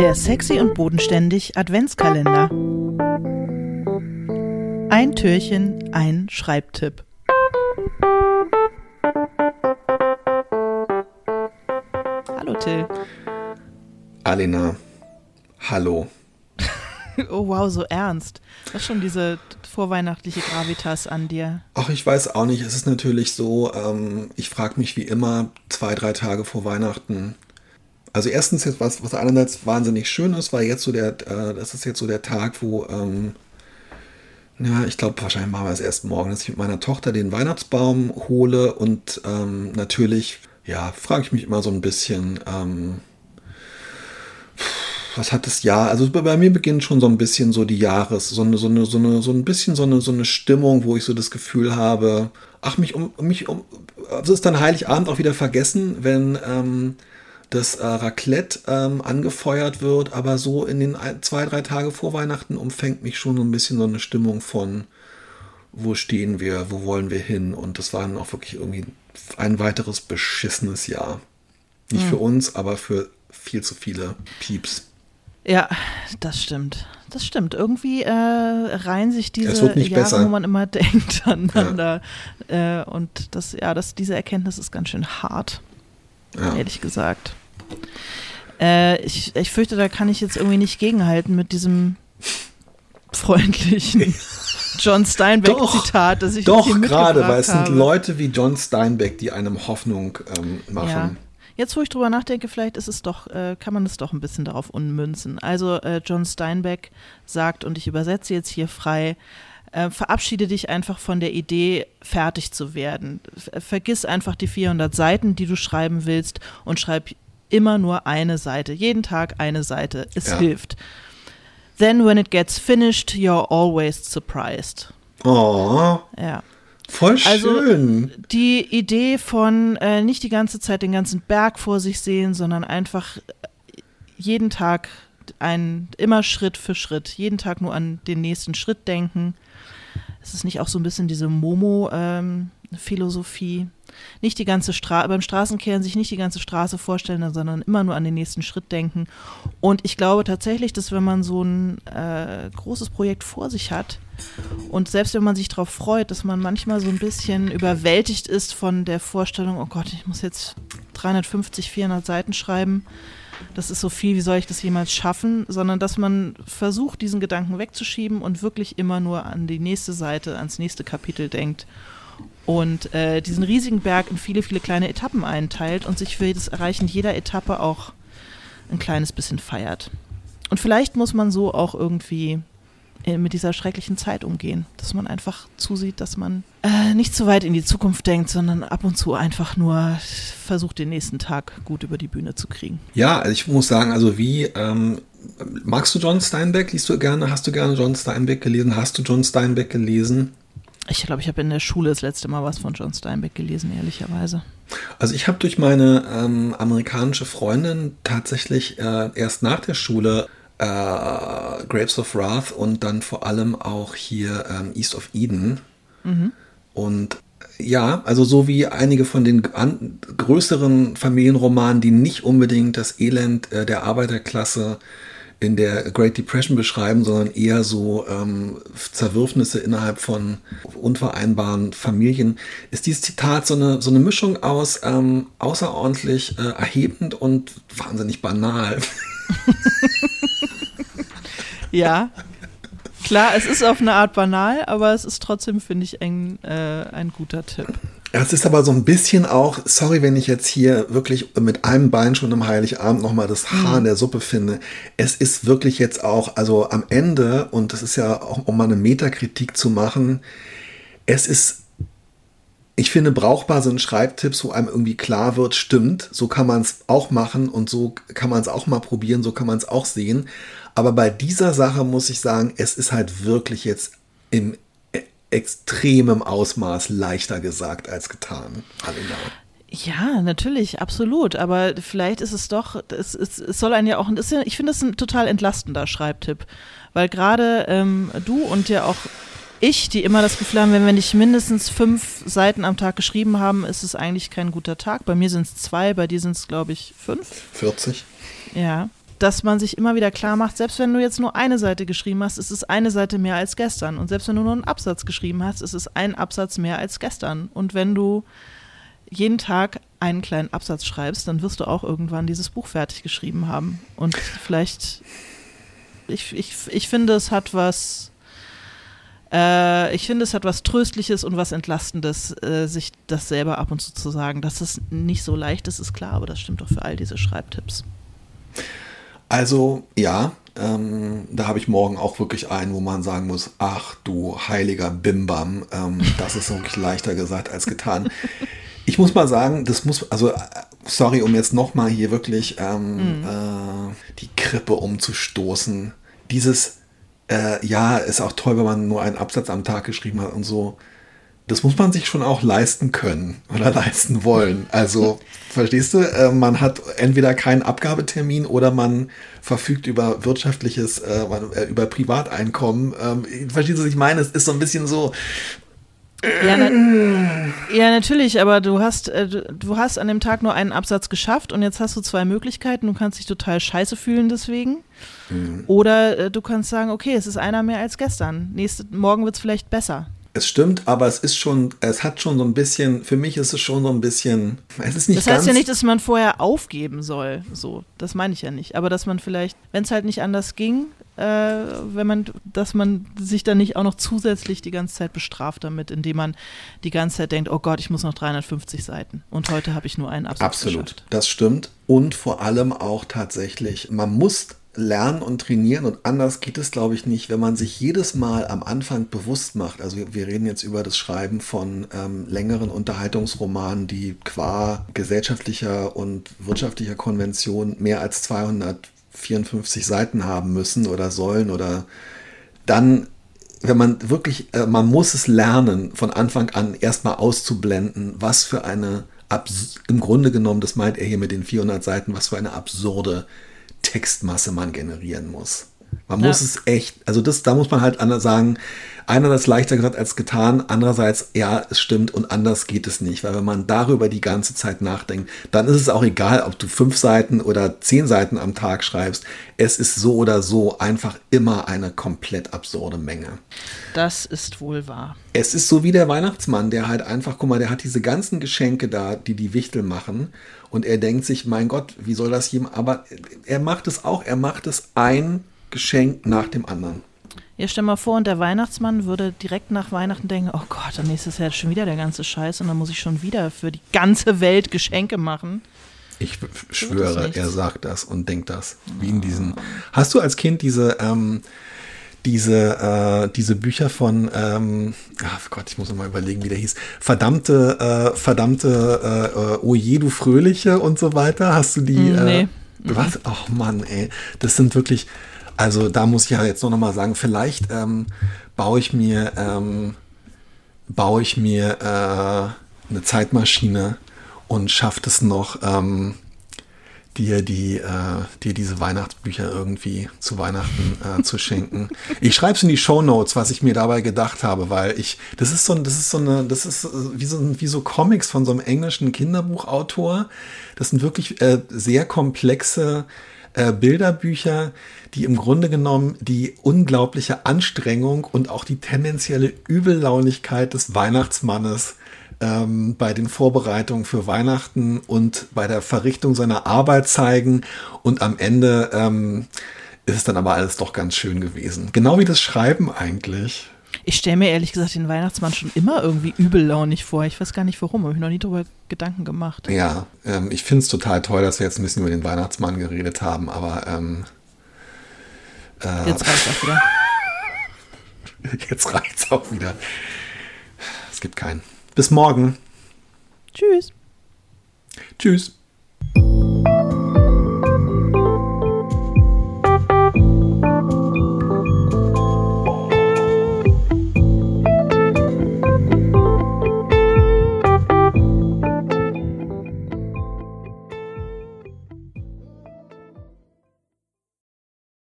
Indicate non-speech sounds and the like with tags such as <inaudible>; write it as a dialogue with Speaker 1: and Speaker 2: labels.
Speaker 1: Der sexy und bodenständig Adventskalender. Ein Türchen, ein Schreibtipp. Hallo Till.
Speaker 2: Alena, hallo. <laughs>
Speaker 1: Oh wow, so ernst. Was schon diese vorweihnachtliche Gravitas an dir?
Speaker 2: Ach, ich weiß auch nicht. Es ist natürlich so, ähm, ich frage mich wie immer zwei, drei Tage vor Weihnachten. Also erstens jetzt was, was einerseits wahnsinnig schön ist, weil jetzt so der, äh, das ist jetzt so der Tag, wo, ähm, ja, ich glaube, wahrscheinlich machen wir es erst morgen, dass ich mit meiner Tochter den Weihnachtsbaum hole und ähm, natürlich, ja, frage ich mich immer so ein bisschen, ähm, was hat das Jahr? Also bei mir beginnt schon so ein bisschen so die Jahres, so eine, so eine, so eine, so ein bisschen so eine, so eine Stimmung, wo ich so das Gefühl habe, ach, mich um, mich um, also ist dann Heiligabend auch wieder vergessen, wenn ähm, das äh, Raclette ähm, angefeuert wird, aber so in den zwei, drei Tage vor Weihnachten umfängt mich schon so ein bisschen so eine Stimmung von, wo stehen wir, wo wollen wir hin? Und das war dann auch wirklich irgendwie ein weiteres beschissenes Jahr. Nicht
Speaker 1: Hm.
Speaker 2: für uns, aber für viel zu viele Pieps.
Speaker 1: Ja, das stimmt. Das stimmt. Irgendwie äh, reihen sich diese Jahre,
Speaker 2: besser.
Speaker 1: wo man immer <laughs> denkt aneinander. Äh, und das, ja, das, diese Erkenntnis ist ganz schön hart,
Speaker 2: Ja.
Speaker 1: ehrlich gesagt. Äh, ich, ich fürchte, da kann ich jetzt irgendwie nicht gegenhalten mit diesem freundlichen <laughs> John Steinbeck-Zitat, das ich
Speaker 2: Doch,
Speaker 1: hier
Speaker 2: gerade, weil es sind. Leute wie John Steinbeck, die einem Hoffnung ähm, machen.
Speaker 1: Ja. Jetzt, wo ich drüber nachdenke, vielleicht ist es doch, äh, kann man es doch ein bisschen darauf ummünzen. Also äh, John Steinbeck sagt, und ich übersetze jetzt hier frei, äh, verabschiede dich einfach von der Idee, fertig zu werden. Ver vergiss einfach die 400 Seiten, die du schreiben willst und schreib immer nur eine Seite. Jeden Tag eine Seite. Es
Speaker 2: Ja.
Speaker 1: hilft. Then when it gets finished, you're always surprised.
Speaker 2: Oh,
Speaker 1: Ja.
Speaker 2: voll
Speaker 1: Also,
Speaker 2: schön.
Speaker 1: Die Idee von äh, nicht die ganze Zeit den ganzen Berg vor sich sehen, sondern einfach äh, jeden Tag ein, immer Schritt für Schritt, jeden Tag nur an den nächsten Schritt denken. Es ist nicht auch so ein bisschen diese Momo-Philosophie. nicht die ganze Straße, beim Straßenkehren sich nicht die ganze Straße vorstellen, sondern immer nur an den nächsten Schritt denken. Und ich glaube tatsächlich, dass wenn man so ein äh, großes Projekt vor sich hat und selbst wenn man sich darauf freut, dass man manchmal so ein bisschen überwältigt ist von der Vorstellung, oh Gott, ich muss jetzt 350, 400 Seiten schreiben, das ist so viel, wie soll ich das jemals schaffen, sondern dass man versucht, diesen Gedanken wegzuschieben und wirklich immer nur an die nächste Seite, ans nächste Kapitel denkt und äh, diesen riesigen Berg in viele, viele kleine Etappen einteilt und sich für das Erreichen jeder Etappe auch ein kleines bisschen feiert. Und vielleicht muss man so auch irgendwie äh, mit dieser schrecklichen Zeit umgehen, dass man einfach zusieht, dass man äh, nicht zu weit in die Zukunft denkt, sondern ab und zu einfach nur versucht, den nächsten Tag gut über die Bühne zu kriegen.
Speaker 2: Ja, also ich muss sagen, also wie, ähm, magst du John Steinbeck? Liest du gerne, hast du gerne John Steinbeck gelesen? Hast du John Steinbeck gelesen?
Speaker 1: Ich glaube, ich habe in der Schule das letzte Mal was von John Steinbeck gelesen, ehrlicherweise.
Speaker 2: Also ich habe durch meine ähm, amerikanische Freundin tatsächlich äh, erst nach der Schule äh, Grapes of Wrath und dann vor allem auch hier ähm, East of Eden. Und ja, also so wie einige von den größeren Familienromanen, die nicht unbedingt das Elend äh, der Arbeiterklasse in der Great Depression beschreiben, sondern eher so ähm, Zerwürfnisse innerhalb von unvereinbaren Familien, ist dieses Zitat so eine, so eine Mischung aus ähm, außerordentlich äh, erhebend und wahnsinnig banal. <laughs>
Speaker 1: Ja, klar, es ist auf eine Art banal, aber es ist trotzdem, finde ich, ein, äh, ein guter Tipp.
Speaker 2: Es ist aber so ein bisschen auch, sorry, wenn ich jetzt hier wirklich mit einem Bein schon am Heiligabend nochmal das Haar in der Suppe finde. Es ist wirklich jetzt auch, also am Ende, und das ist ja auch, um mal eine Metakritik zu machen, es ist, ich finde, brauchbar sind Schreibtipps, wo einem irgendwie klar wird, stimmt, so kann man es auch machen und so kann man es auch mal probieren, so kann man es auch sehen. Aber bei dieser Sache muss ich sagen, es ist halt wirklich jetzt im extremem Ausmaß leichter gesagt als getan. Alina.
Speaker 1: Ja, natürlich, absolut. Aber vielleicht ist es doch, es, es, es soll einen ja auch, ist ich finde es ein total entlastender Schreibtipp. Weil gerade ähm, du und ja auch ich, die immer das Gefühl haben, wenn wir nicht mindestens fünf Seiten am Tag geschrieben haben, ist es eigentlich kein guter Tag. Bei mir sind es zwei, bei dir sind es, glaube ich, fünf.
Speaker 2: 40.
Speaker 1: Ja. Dass man sich immer wieder klar macht, selbst wenn du jetzt nur eine Seite geschrieben hast, ist es eine Seite mehr als gestern. Und selbst wenn du nur einen Absatz geschrieben hast, ist es ein Absatz mehr als gestern. Und wenn du jeden Tag einen kleinen Absatz schreibst, dann wirst du auch irgendwann dieses Buch fertig geschrieben haben. Und vielleicht, ich, ich, ich finde, es hat was, äh, ich finde, es hat was Tröstliches und was Entlastendes, äh, sich das selber ab und zu zu sagen. Dass es nicht so leicht ist, ist klar, aber das stimmt doch für all diese Schreibtipps.
Speaker 2: Also ja, ähm, da habe ich morgen auch wirklich einen, wo man sagen muss, ach du heiliger Bimbam, ähm, das ist wirklich leichter gesagt als getan. Ich muss mal sagen, das muss, also sorry, um jetzt nochmal hier wirklich ähm, mhm. äh, die Krippe umzustoßen. Dieses, äh, ja, ist auch toll, wenn man nur einen Absatz am Tag geschrieben hat und so das muss man sich schon auch leisten können oder <laughs> leisten wollen. Also, verstehst du, äh, man hat entweder keinen Abgabetermin oder man verfügt über wirtschaftliches, äh, äh über Privateinkommen. Ähm, verstehst du, was ich meine? Es ist so ein bisschen so.
Speaker 1: Ja, na, ja, natürlich, aber du hast, äh, du hast an dem Tag nur einen Absatz geschafft und jetzt hast du zwei Möglichkeiten. Du kannst dich total scheiße fühlen deswegen. Mhm. Oder äh, du kannst sagen, okay, es ist einer mehr als gestern. Nächste, morgen wird es vielleicht besser.
Speaker 2: Es stimmt, aber es ist schon, es hat schon so ein bisschen, für mich ist es schon so ein bisschen, es ist nicht
Speaker 1: Das heißt ja nicht, dass man vorher aufgeben soll, so, das meine ich ja nicht, aber dass man vielleicht, wenn es halt nicht anders ging, äh, wenn man, dass man sich dann nicht auch noch zusätzlich die ganze Zeit bestraft damit, indem man die ganze Zeit denkt, oh Gott, ich muss noch 350 Seiten. Und heute habe ich nur einen Absatz
Speaker 2: Absolut,
Speaker 1: geschafft.
Speaker 2: das stimmt. Und vor allem auch tatsächlich, man muss lernen und trainieren und anders geht es, glaube ich, nicht, wenn man sich jedes Mal am Anfang bewusst macht. Also wir reden jetzt über das Schreiben von ähm, längeren Unterhaltungsromanen, die qua gesellschaftlicher und wirtschaftlicher Konvention mehr als 254 Seiten haben müssen oder sollen oder dann wenn man wirklich, äh, man muss es lernen, von Anfang an erstmal auszublenden, was für eine, im Grunde genommen, das meint er hier mit den 400 Seiten, was für eine absurde Textmasse man generieren muss. Man ja. muss es echt, also das, da muss man halt anders sagen, einerseits leichter gesagt als getan, andererseits, ja, es stimmt und anders geht es nicht, weil wenn man darüber die ganze Zeit nachdenkt, dann ist es auch egal, ob du fünf Seiten oder zehn Seiten am Tag schreibst. Es ist so oder so einfach immer eine komplett absurde Menge.
Speaker 1: Das ist wohl wahr.
Speaker 2: Es ist so wie der Weihnachtsmann, der halt einfach, guck mal, der hat diese ganzen Geschenke da, die die Wichtel machen und er denkt sich, mein Gott, wie soll das jemand, aber er macht es auch, er macht es ein Geschenk nach dem anderen.
Speaker 1: Ja, stell mal vor, und der Weihnachtsmann würde direkt nach Weihnachten denken, oh Gott, dann nächstes Jahr schon wieder der ganze Scheiß und dann muss ich schon wieder für die ganze Welt Geschenke machen.
Speaker 2: Ich schwöre, er sagt das und denkt das. Wie in diesen. Hast du als Kind diese, ähm, diese, äh, diese Bücher von, ähm, ach Gott, ich muss noch mal überlegen, wie der hieß, verdammte, äh, verdammte, äh, oh je, du Fröhliche und so weiter. Hast du die?
Speaker 1: Hm, nee.
Speaker 2: Äh, was? Ach Mann, ey, das sind wirklich, also da muss ich ja jetzt noch mal sagen, vielleicht ähm, baue ich mir, ähm, baue ich mir äh, eine Zeitmaschine und schafft es noch, ähm, dir die, äh, dir diese Weihnachtsbücher irgendwie zu Weihnachten äh, zu schenken. <laughs> Ich schreibe es in die Show Notes, was ich mir dabei gedacht habe, weil ich, das ist so, das ist so eine, das ist wie so, wie so Comics von so einem englischen Kinderbuchautor. Das sind wirklich äh, sehr komplexe äh, Bilderbücher, die im Grunde genommen die unglaubliche Anstrengung und auch die tendenzielle Übellaunigkeit des Weihnachtsmannes ähm, bei den Vorbereitungen für Weihnachten und bei der Verrichtung seiner Arbeit zeigen. Und am Ende ähm, ist es dann aber alles doch ganz schön gewesen. Genau wie das Schreiben eigentlich.
Speaker 1: Ich stelle mir ehrlich gesagt den Weihnachtsmann schon immer irgendwie übellaunig vor. Ich weiß gar nicht warum, habe ich noch nie darüber Gedanken gemacht.
Speaker 2: Ja, ähm, ich finde es total toll, dass wir jetzt ein bisschen über den Weihnachtsmann geredet haben, aber ähm,
Speaker 1: äh, jetzt reicht es auch wieder. <laughs>
Speaker 2: jetzt reicht es auch wieder. Es gibt keinen. Bis morgen.
Speaker 1: Tschüss.
Speaker 2: Tschüss.